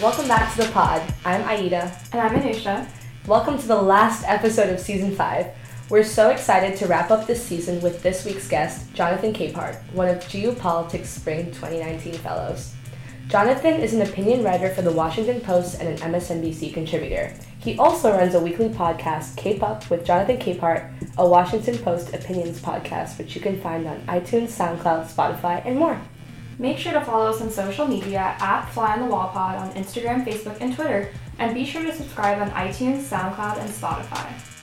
Welcome back to the pod. I'm Aida. And I'm Anusha. Welcome to the last episode of season 5. We're so excited to wrap up this season with this week's guest, Jonathan Capehart, one of GU Politics Spring 2019 Fellows. Jonathan is an opinion writer for the Washington Post and an MSNBC contributor. He also runs a weekly podcast, Cape Up with Jonathan Capehart, a Washington Post opinions podcast, which you can find on iTunes, SoundCloud, Spotify, and more. Make sure to follow us on social media at Fly on the Wall Pod on Instagram, Facebook, and Twitter, and be sure to subscribe on iTunes, SoundCloud, and Spotify.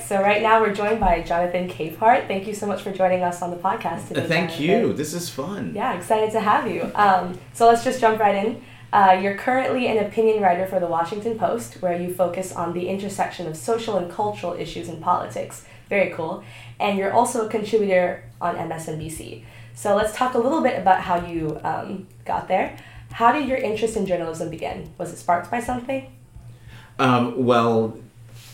So right now we're joined by Jonathan Capehart. Thank you so much for joining us on the podcast today. Thank Jonathan. you. This is fun. Yeah, excited to have you. Um, so let's just jump right in. Uh, you're currently an opinion writer for the Washington Post, where you focus on the intersection of social and cultural issues in politics. Very cool. And you're also a contributor on MSNBC. So let's talk a little bit about how you um, got there. How did your interest in journalism begin? Was it sparked by something? Um, well,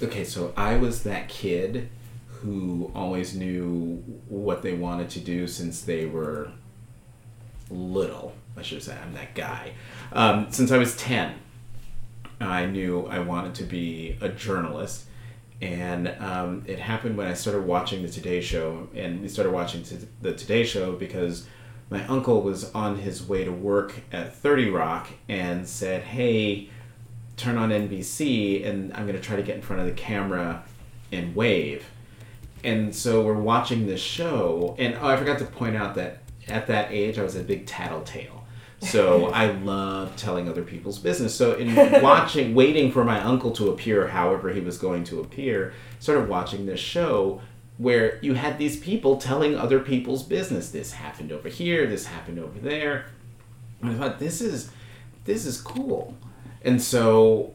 okay, so I was that kid who always knew what they wanted to do since they were little. I should say I'm that guy. Um, since I was 10, I knew I wanted to be a journalist. And um, it happened when I started watching the Today Show. And we started watching the Today Show because my uncle was on his way to work at 30 Rock and said, Hey, turn on NBC and I'm going to try to get in front of the camera and wave. And so we're watching this show. And oh, I forgot to point out that at that age, I was a big tattletale. So I love telling other people's business. So in watching, waiting for my uncle to appear, however he was going to appear, sort of watching this show where you had these people telling other people's business. This happened over here. This happened over there. And I thought this is this is cool. And so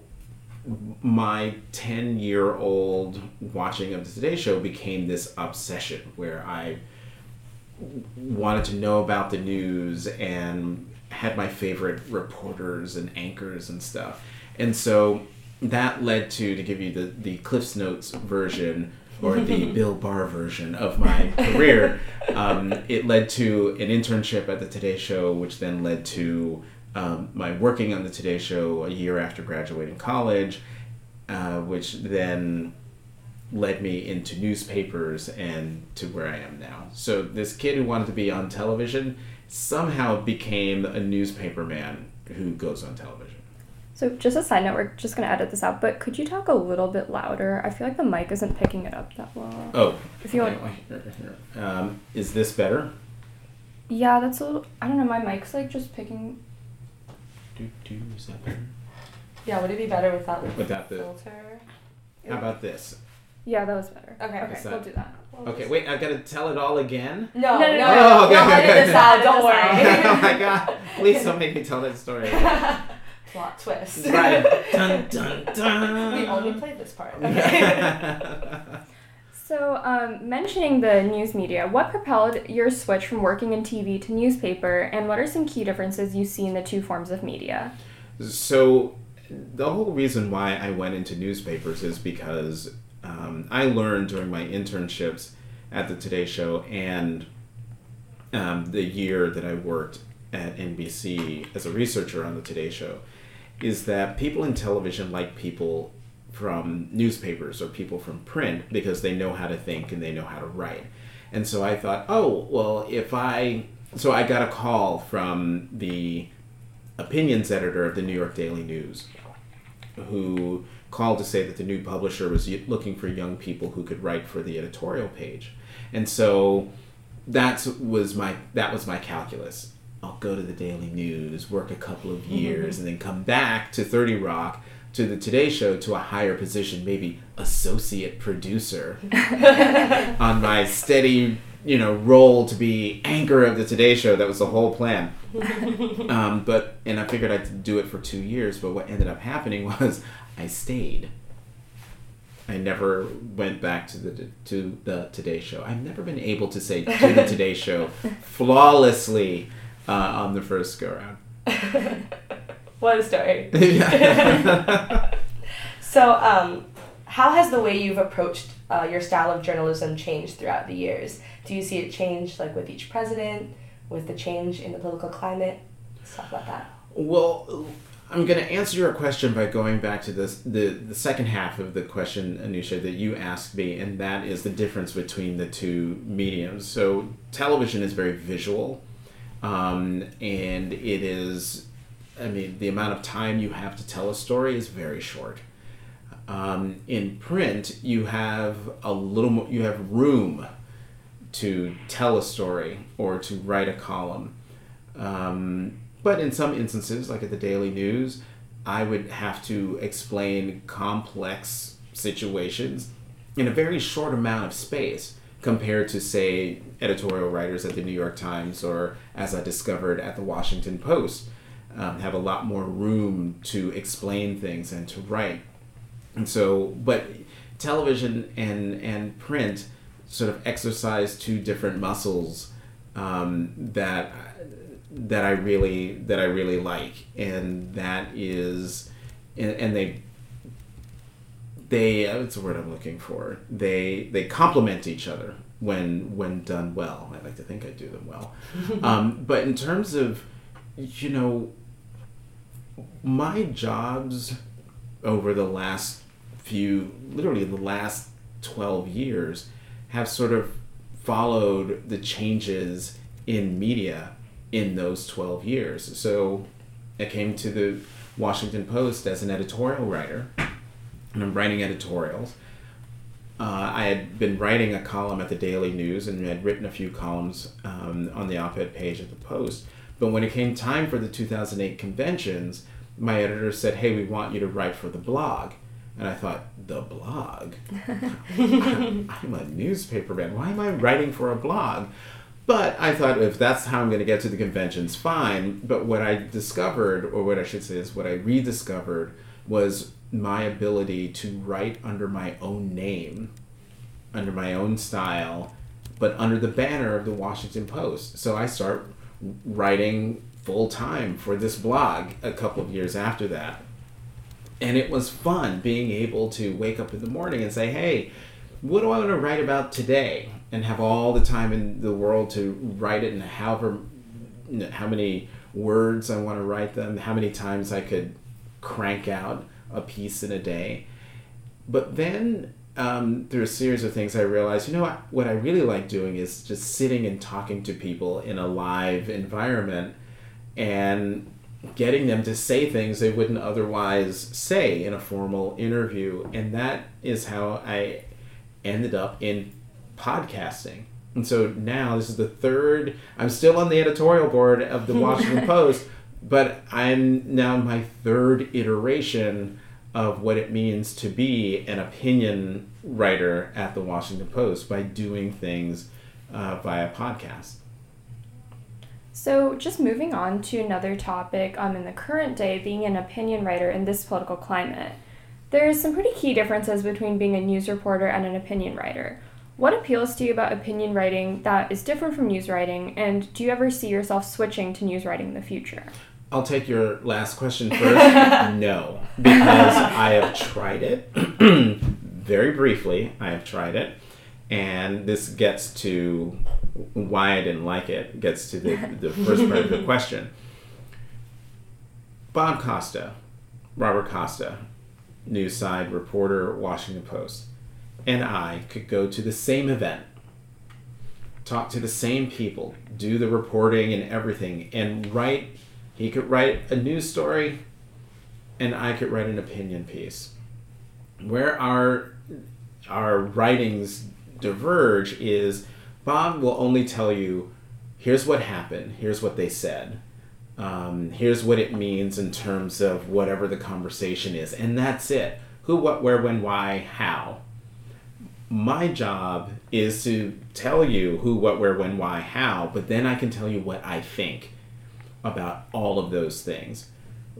my 10 year old watching of the Today Show became this obsession where I wanted to know about the news and had my favorite reporters and anchors and stuff. And so that led to, to give you the, the Cliff's Notes version or the Bill Barr version of my career, um, it led to an internship at the Today Show, which then led to um, my working on the Today Show a year after graduating college, uh, which then led me into newspapers and to where I am now. So this kid who wanted to be on television somehow became a newspaper man who goes on television. So, just a side note, we're just going to edit this out, but could you talk a little bit louder? I feel like the mic isn't picking it up that well. Oh, If you want. um, is this better? Yeah, that's a little. I don't know, my mic's like just picking. Do, do, is that better? Yeah, would it be better without the Without the- filter? How about this? Yeah, that was better. Okay. Okay, Is that- we'll do that. Okay, wait, I've got to tell it all again? No, no, No, no, no. no. Oh, okay, We'll okay, edit okay. this out, don't worry. oh my god, please don't make me tell that story. Plot twist. right. Dun, dun, dun. we only played this part. Okay. So, um, mentioning the news media, what propelled your switch from working in TV to newspaper, and what are some key differences you see in the two forms of media? So, the whole reason why I went into newspapers is because um, I learned during my internships at the Today Show and um, the year that I worked at NBC as a researcher on the Today Show is that people in television like people from newspapers or people from print because they know how to think and they know how to write. And so I thought, oh, well, if I. So I got a call from the opinions editor of the New York Daily News who called to say that the new publisher was looking for young people who could write for the editorial page. And so that was my that was my calculus. I'll go to the Daily News, work a couple of mm-hmm. years, and then come back to 30 Rock to the Today Show to a higher position, maybe associate producer on my steady, you know, role to be anchor of the Today Show. That was the whole plan. um, but and I figured I'd do it for two years. But what ended up happening was I stayed. I never went back to the to the Today Show. I've never been able to say to the Today Show flawlessly uh, on the first go round. What a story. so, um, how has the way you've approached uh, your style of journalism changed throughout the years? Do you see it change like with each president, with the change in the political climate? Let's talk about that. Well, I'm going to answer your question by going back to this the the second half of the question, Anusha, that you asked me, and that is the difference between the two mediums. So, television is very visual, um, and it is, I mean, the amount of time you have to tell a story is very short. Um, in print, you have a little more, you have room to tell a story or to write a column. Um, but in some instances, like at the Daily News, I would have to explain complex situations in a very short amount of space compared to, say, editorial writers at the New York Times or, as I discovered, at the Washington Post. Um, have a lot more room to explain things and to write. And so, but television and, and print sort of exercise two different muscles um, that that I really that I really like, and that is, and, and they they that's the word I'm looking for. They they complement each other when when done well. I like to think I do them well, um, but in terms of you know my jobs over the last few literally the last 12 years have sort of followed the changes in media in those 12 years. So I came to the Washington Post as an editorial writer, and I'm writing editorials. Uh, I had been writing a column at the Daily News and had written a few columns um, on the op ed page at the Post. But when it came time for the 2008 conventions, my editor said, Hey, we want you to write for the blog. And I thought, The blog? I'm a newspaper man. Why am I writing for a blog? But I thought if that's how I'm going to get to the conventions, fine. But what I discovered, or what I should say is what I rediscovered, was my ability to write under my own name, under my own style, but under the banner of the Washington Post. So I start writing full time for this blog a couple of years after that. And it was fun being able to wake up in the morning and say, hey, what do I want to write about today? and have all the time in the world to write it and however how many words I want to write them, how many times I could crank out a piece in a day. But then um, through a series of things, I realized, you know what, what I really like doing is just sitting and talking to people in a live environment and getting them to say things they wouldn't otherwise say in a formal interview. And that is how I ended up in podcasting. And so now this is the third, I'm still on the editorial board of the Washington Post, but I'm now my third iteration of what it means to be an opinion writer at the Washington Post by doing things uh, via podcast. So, just moving on to another topic, um, in the current day, being an opinion writer in this political climate, there's some pretty key differences between being a news reporter and an opinion writer. What appeals to you about opinion writing that is different from news writing, and do you ever see yourself switching to news writing in the future? I'll take your last question first. no, because I have tried it very briefly. I have tried it, and this gets to why I didn't like it. Gets to the, the first part of the question. Bob Costa, Robert Costa, news side reporter, Washington Post and I could go to the same event, talk to the same people, do the reporting and everything, and write. He could write a news story, and I could write an opinion piece. Where our our writings diverge is Bob will only tell you, here's what happened, here's what they said, um, here's what it means in terms of whatever the conversation is, and that's it. Who, what, where, when, why, how my job is to tell you who, what, where, when, why, how, but then I can tell you what I think about all of those things.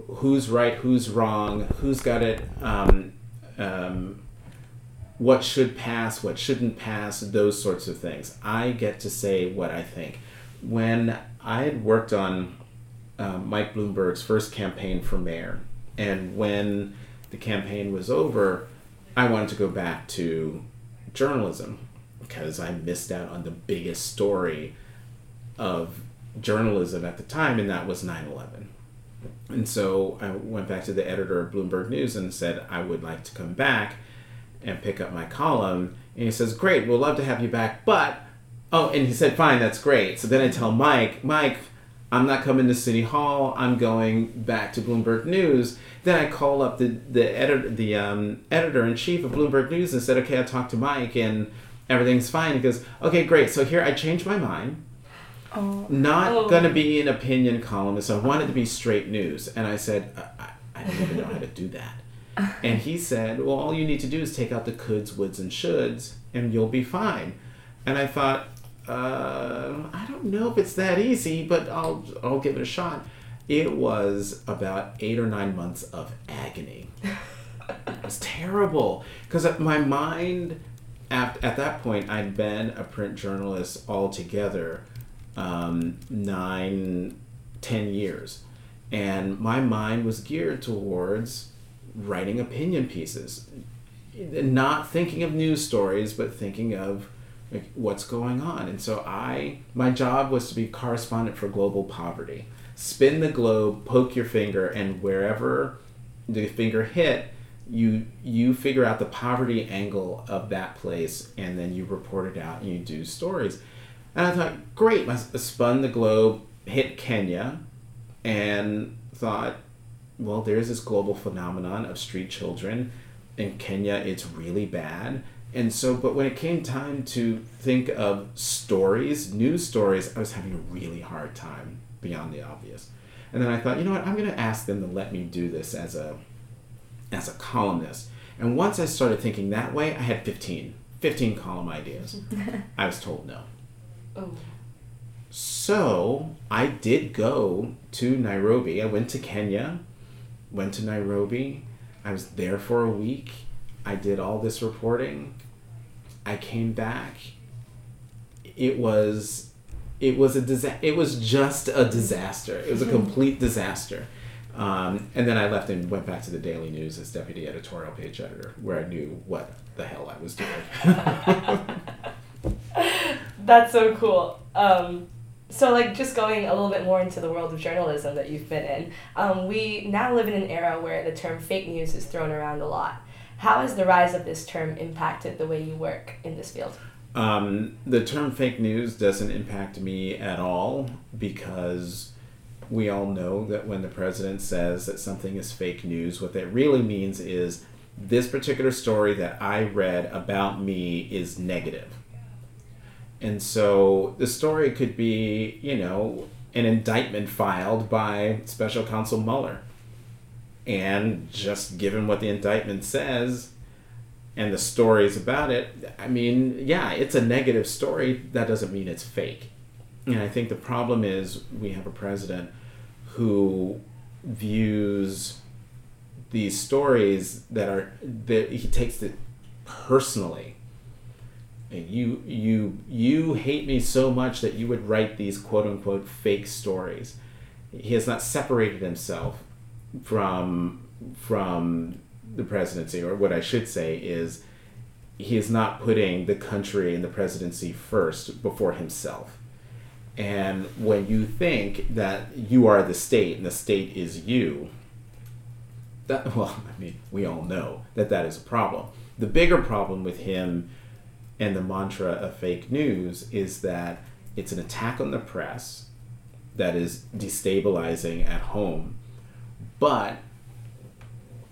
Who's right, who's wrong, who's got it, um, um, what should pass, what shouldn't pass, those sorts of things. I get to say what I think. When I had worked on um, Mike Bloomberg's first campaign for mayor. And when the campaign was over, I wanted to go back to journalism because I missed out on the biggest story of journalism at the time, and that was 9 11. And so I went back to the editor of Bloomberg News and said, I would like to come back and pick up my column. And he says, Great, we'll love to have you back, but, oh, and he said, Fine, that's great. So then I tell Mike, Mike, I'm not coming to City Hall. I'm going back to Bloomberg News. Then I call up the the editor, the um, editor in chief of Bloomberg News, and said, "Okay, I talked to Mike, and everything's fine." He goes, "Okay, great. So here I changed my mind. Oh. Not Oh. gonna be an opinion columnist. I wanted to be straight news." And I said, "I, I- I don't even know how to do that." And he said, "Well, all you need to do is take out the coulds, woulds, and shoulds, and you'll be fine." And I thought, uh, I don't know if it's that easy, but I'll I'll give it a shot. It was about eight or nine months of agony. it was terrible because my mind, at, at that point, I'd been a print journalist altogether um, nine, ten years, and my mind was geared towards writing opinion pieces, not thinking of news stories, but thinking of like what's going on. And so I, my job was to be correspondent for global poverty. Spin the globe, poke your finger, and wherever the finger hit, you you figure out the poverty angle of that place, and then you report it out and you do stories. And I thought, great, I spun the globe, hit Kenya, and thought, well, there's this global phenomenon of street children. In Kenya, it's really bad. And so, but when it came time to think of stories, news stories, I was having a really hard time beyond the obvious. And then I thought, you know what, I'm going to ask them to let me do this as a as a columnist. And once I started thinking that way, I had 15, 15 column ideas. I was told no. Oh. So I did go to Nairobi. I went to Kenya, went to Nairobi. I was there for a week. I did all this reporting. I came back. It was, it was a disa- It was just a disaster. It was a complete disaster. Um, and then I left and went back to the Daily News as deputy editorial page editor, where I knew what the hell I was doing. That's so cool. Um, so, like, just going a little bit more into the world of journalism that you've been in, um, we now live in an era where the term fake news is thrown around a lot. How has the rise of this term impacted the way you work in this field? Um, the term fake news doesn't impact me at all because we all know that when the president says that something is fake news, what that really means is this particular story that I read about me is negative. And so the story could be, you know, an indictment filed by special counsel Mueller. And just given what the indictment says, and the stories about it, I mean, yeah, it's a negative story. That doesn't mean it's fake. And I think the problem is we have a president who views these stories that are that he takes it personally. You you you hate me so much that you would write these quote unquote fake stories. He has not separated himself from from the presidency, or what I should say is he is not putting the country and the presidency first before himself. And when you think that you are the state and the state is you, that well, I mean, we all know that that is a problem. The bigger problem with him and the mantra of fake news is that it's an attack on the press that is destabilizing at home, but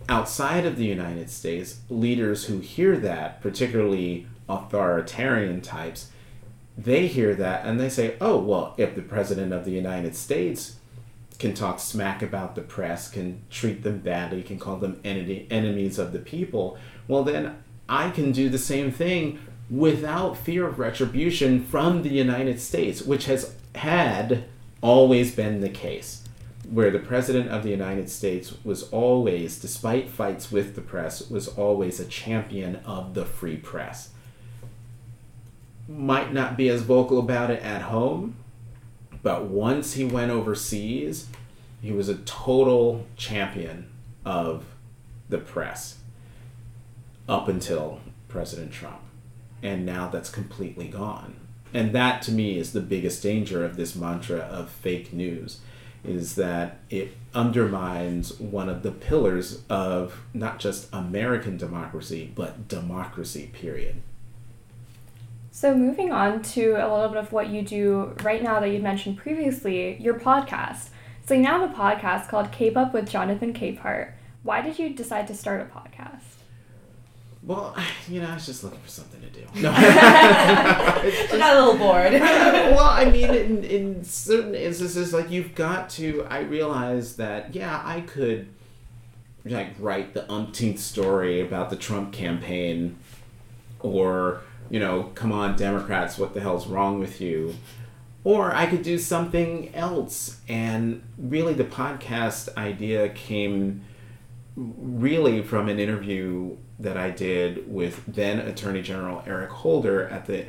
outside of the United States, leaders who hear that, particularly authoritarian types, they hear that and they say, oh, well, if the President of the United States can talk smack about the press, can treat them badly, can call them enemy, enemies of the people, well, then I can do the same thing without fear of retribution from the United States, which has had always been the case where the president of the United States was always, despite fights with the press, was always a champion of the free press. Might not be as vocal about it at home, but once he went overseas, He was a total champion of the press up until President Trump. And now that's completely gone. And that to me is the biggest danger of this mantra of fake news is that it undermines one of the pillars of not just American democracy, but democracy, period. So, moving on to a little bit of what you do right now that you mentioned previously, your podcast. So, you now have a podcast called Cape Up with Jonathan Capehart. Why did you decide to start a podcast? Well, you know, I was just looking for something to do. No. I got a little bored. well, I mean, in, in certain instances, like you've got to. I realize that yeah, I could like write the umpteenth story about the Trump campaign, or you know, come on, Democrats, what the hell's wrong with you? Or I could do something else. And really, the podcast idea came really from an interview that I did with then Attorney General Eric Holder at the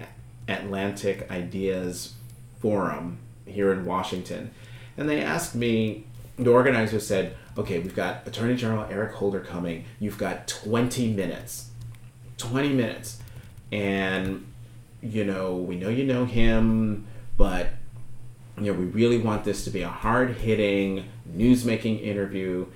Atlantic Ideas Forum here in Washington. And they asked me, the organizer said, okay, we've got Attorney General Eric Holder coming. You've got 20 minutes. 20 minutes. And, you know, we know you know him, but, you know, we really want this to be a hard hitting, news making interview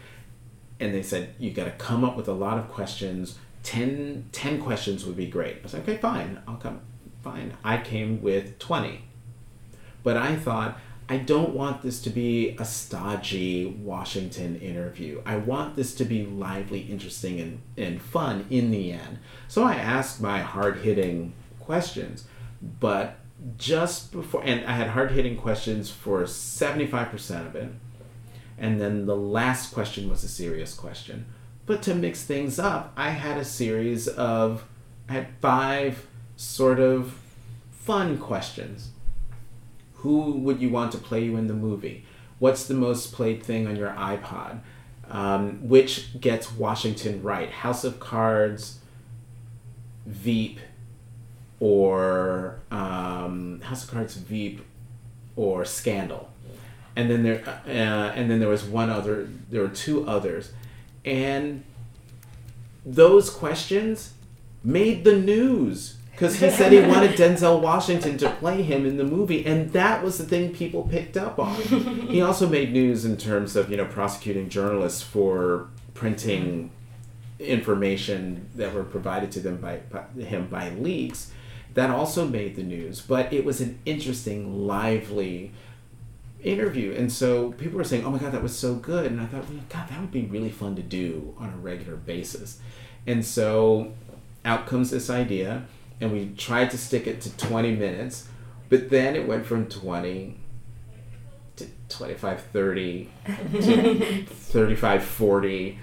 and they said you got to come up with a lot of questions. 10, 10 questions would be great. I was like okay fine. I'll come. Fine. I came with 20 but i thought i don't want this to be a stodgy washington interview. I want this to be lively interesting and, and fun in the end. So i asked my hard-hitting questions. But just before and i had hard-hitting questions for 75% of it and then the last question was a serious question. But to mix things up, I had a series of, I had five sort of fun questions. Who would you want to play you in the movie? What's the most played thing on your iPod? Um, which gets Washington right? House of Cards, Veep, or um, House of Cards, Veep, or Scandal and then there uh, and then there was one other there were two others and those questions made the news because he said he wanted Denzel Washington to play him in the movie, and that was the thing people picked up on. he also made news in terms of you know prosecuting journalists for printing information that were provided to them by, by him by leaks. That also made the news, but it was an interesting, lively interview. And so people were saying, oh my God, that was so good. And I thought, well, God, that would be really fun to do on a regular basis. And so out comes this idea, and we tried to stick it to 20 minutes, but then it went from 20 to 25, 30 to 35, 40.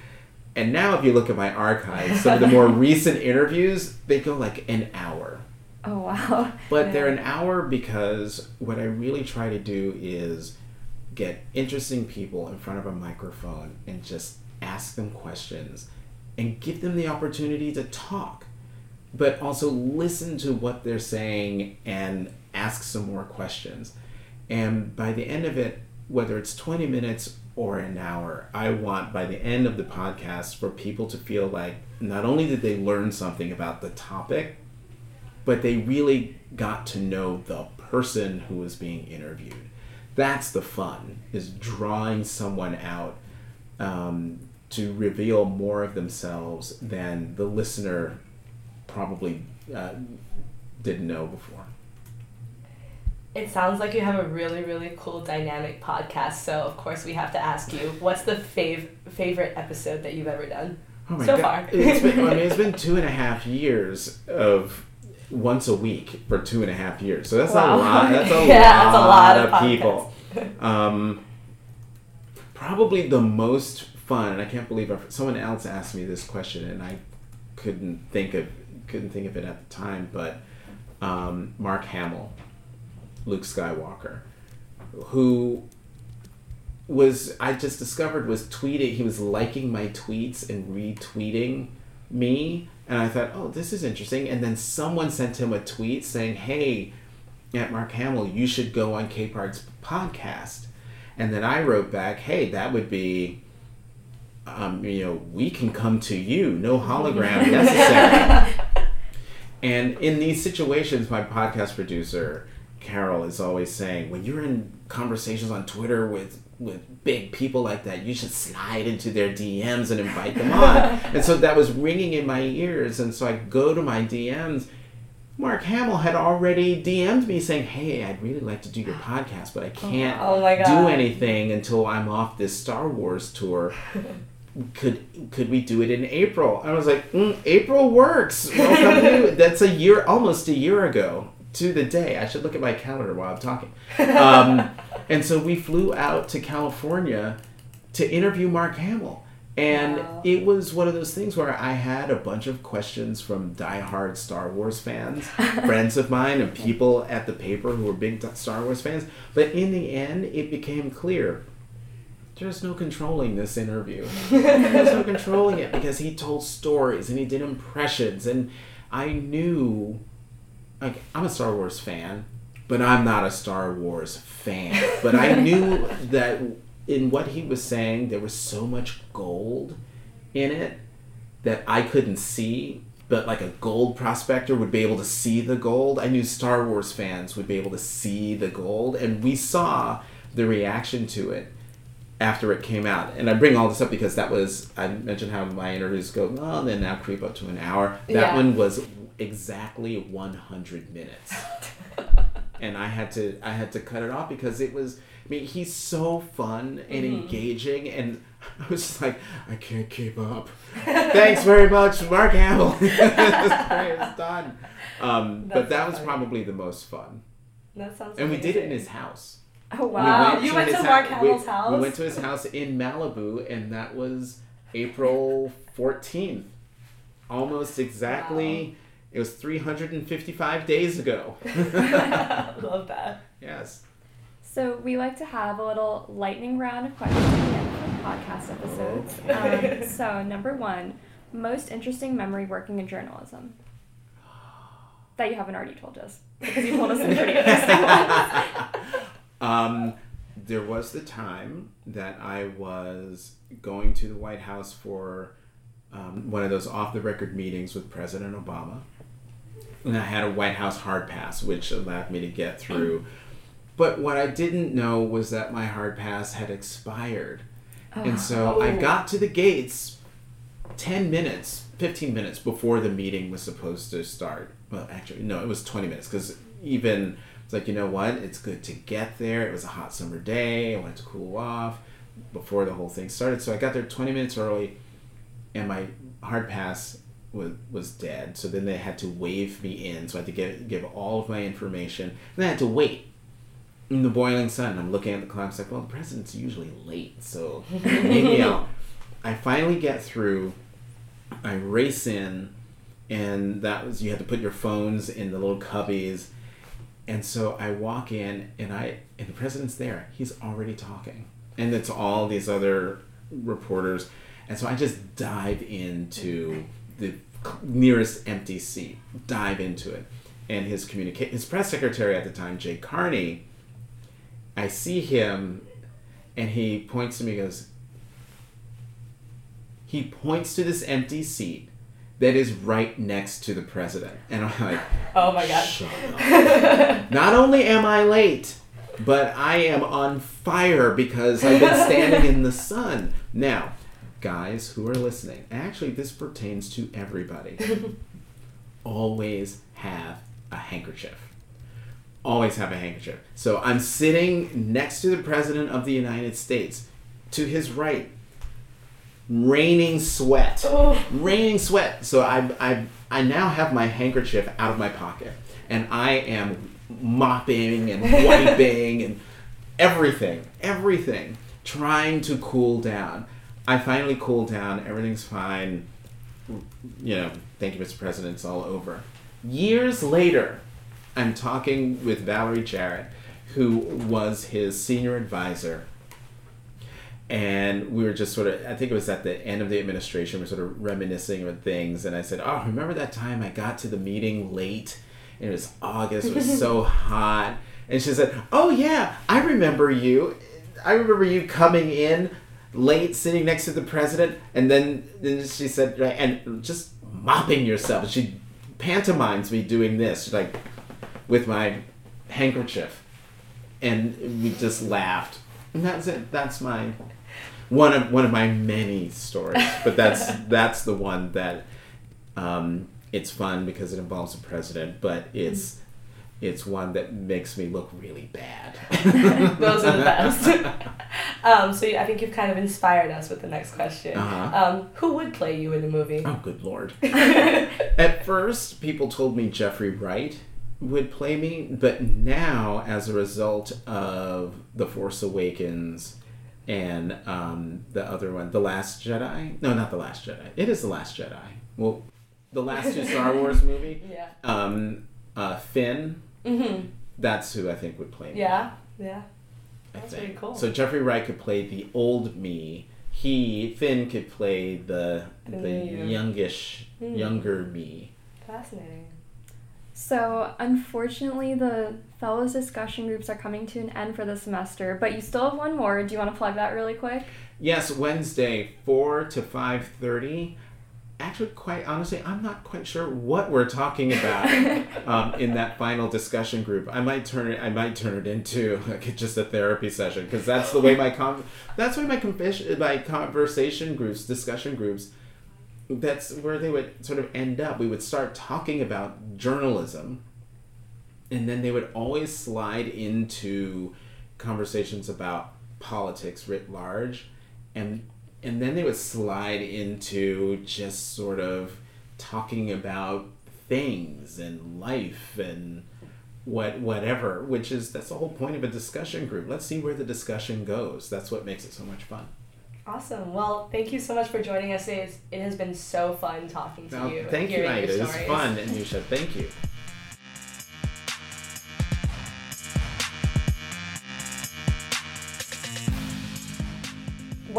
And now, if you look at my archives, some of the more recent interviews, they go like an hour. Oh wow. But yeah. they're an hour because what I really try to do is get interesting people in front of a microphone and just ask them questions and give them the opportunity to talk. But also listen to what they're saying and ask some more questions. And by the end of it, whether it's 20 minutes or an hour, I want by the end of the podcast for people to feel like not only did they learn something about the topic, but they really got to know the person who was being interviewed. That's the fun, is drawing someone out um, to reveal more of themselves than the listener probably uh, didn't know before. It sounds like you have a really, really cool dynamic podcast. So, of course, we have to ask you what's the fav- favorite episode that you've ever done oh so God. far? it's been, I mean, it's been two and a half years of once a week for two and a half years. So that's wow. a lot. That's a, yeah, lot, that's a lot of, of people. Um, probably the most fun, and I can't believe I've, someone else asked me this question, and I couldn't think of couldn't think of it at the time. But um, Mark Hamill, Luke Skywalker, who was I just discovered was tweeting. He was liking my tweets and retweeting me and I thought, oh, this is interesting. And then someone sent him a tweet saying, hey, at Mark Hamill, you should go on Capehart's podcast. And then I wrote back, hey, that would be, um, you know, we can come to you, no hologram necessary. and in these situations, my podcast producer, Carol, is always saying, when you're in conversations on Twitter with with big people like that, you should slide into their DMs and invite them on. and so that was ringing in my ears. And so I go to my DMs. Mark Hamill had already DM'd me saying, Hey, I'd really like to do your podcast, but I can't Oh do anything until I'm off this Star Wars tour. Could could we do it in April? I was like, mm, April works. That's a year, almost a year ago to the day. I should look at my calendar while I'm talking. Um, and so we flew out to California to interview Mark Hamill. And Wow. it was one of those things where I had a bunch of questions from diehard Star Wars fans, friends of mine, and people at the paper who were big Star Wars fans. But in the end, it became clear there's no controlling this interview. There's no controlling it because he told stories and he did impressions. And I knew, like, I'm a Star Wars fan, but I'm not a Star Wars fan. But I knew that in what he was saying, there was so much gold in it that I couldn't see. But like a gold prospector would be able to see the gold. I knew Star Wars fans would be able to see the gold. And we saw the reaction to it after it came out. And I bring all this up because that was, I mentioned how my interviews go, well, then now creep up to an hour. That Yeah. one was exactly 100 minutes. and I had to I had to cut it off because it was I mean he's so fun and Mm-hmm. engaging and I was just like I can't keep up. Thanks very much, Mark Hamill. it's done. Um, but that was funny. probably the most fun, That sounds. and we did it in his house. Oh We wow. You to went to hou- Mark we- Hamill's We house? went to his house in Malibu, and that was April fourteenth, almost exactly. It was three hundred and fifty-five days ago. Love that. yes. So we like to have a little lightning round of questions at the end of our podcast episodes. Um, so number one, most interesting memory working in journalism that you haven't already told us because you told us some pretty interesting ones. um, there was the time that I was going to the White House for um, one of those off the record meetings with President Obama. And I had a White House hard pass, which allowed me to get through. But what I didn't know was that my hard pass had expired. And so I Oh. got to the gates 10 minutes, 15 minutes before the meeting was supposed to start. Well, actually, no, it was 20 minutes because even it's like, you know what? It's good to get there. It was a hot summer day. I wanted to cool off before the whole thing started. So I got there 20 minutes early and my hard pass was, was dead. So then they had to wave me in. So I had to give, give all of my information. And I had to wait in the boiling sun. I'm looking at the clock. It's like, well, the president's usually late, so maybe I'll. I finally get through. I race in, and that was you had to put your phones in the little cubbies, and so I walk in, and I and the president's there. He's already talking, and it's all these other reporters, and so I just dive into the nearest empty seat, dive into it, and his communicate his press secretary at the time, Jay Carney. I see him, and he points to me. and Goes. He points to this empty seat that is right next to the president, and I'm like, Oh my god. Shut up. Not only am I late, but I am on fire because I've been standing in the sun. Now, guys who are listening, actually, this pertains to everybody. Always have a handkerchief. Always have a handkerchief. So I'm sitting next to the President of the United States. To his right, raining sweat Oh. raining sweat. So I, I, I now have my handkerchief out of my pocket, and I am mopping and wiping and everything, everything, trying to cool down. I finally cool down. Everything's fine. You know, thank you, Mr. President. It's all over. Years later, I'm talking with Valerie Jarrett, who was his senior advisor and we were just sort of i think it was at the end of the administration we're sort of reminiscing about things and i said oh remember that time i got to the meeting late and it was august it was so hot and she said oh yeah i remember you I remember you coming in late, sitting next to the president, and then, then she said, and just mopping yourself. She pantomimes me doing this, like with my handkerchief, and we just laughed. And that's it. That's my one of one of my many stories, but that's that's the one that um, it's fun because it involves the president, but it's it's one that makes me look really bad. Those are the best. um, so I think you've kind of inspired us with the next question. Uh-huh. Um, who would play you in the movie? Oh, good lord! At first, people told me Jeffrey Wright would play me, but now, as a result of The Force Awakens and um, the other one, The Last Jedi. No, not The Last Jedi. It is The Last Jedi. Well, the last two Star Wars movie. Yeah. Um, uh, Finn. Mm-hmm. That's who I think would play me. Yeah. Yeah. That's think. pretty cool. So Jeffrey Wright could play the old me. He Finn could play the The the youngish Hmm. younger me. Fascinating. So, unfortunately, the fellows discussion groups are coming to an end for the semester, but you still have one more. Do you want to plug that really quick? Yes, Wednesday, four to five thirty. Actually, quite honestly, I'm not quite sure what we're talking about um, in that final discussion group. I might turn it. I might turn it into like just a therapy session because that's the way my con- That's why my confession, my conversation groups, discussion groups. That's where they would sort of end up. We would start talking about journalism, and then they would always slide into conversations about politics writ large and and then they would slide into just sort of talking about things and life and what whatever which is that's the whole point of a discussion group let's see where the discussion goes that's what makes it so much fun Awesome. Well, thank you so much for joining us today. It's- It has been so fun talking to Now, you. thank you Aida. it was fun and Anusha thank you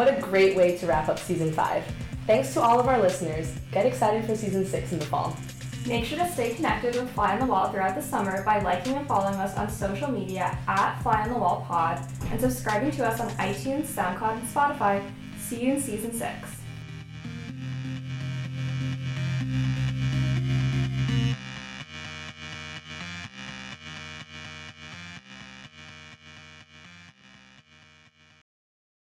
What a great way to wrap up season five. Thanks to all of our listeners. Get excited for season six in the fall. Make sure to stay connected with Fly on the Wall throughout the summer by liking and following us on social media at Fly on the Wall Pod and subscribing to us on iTunes, SoundCloud, and Spotify. See you in season six.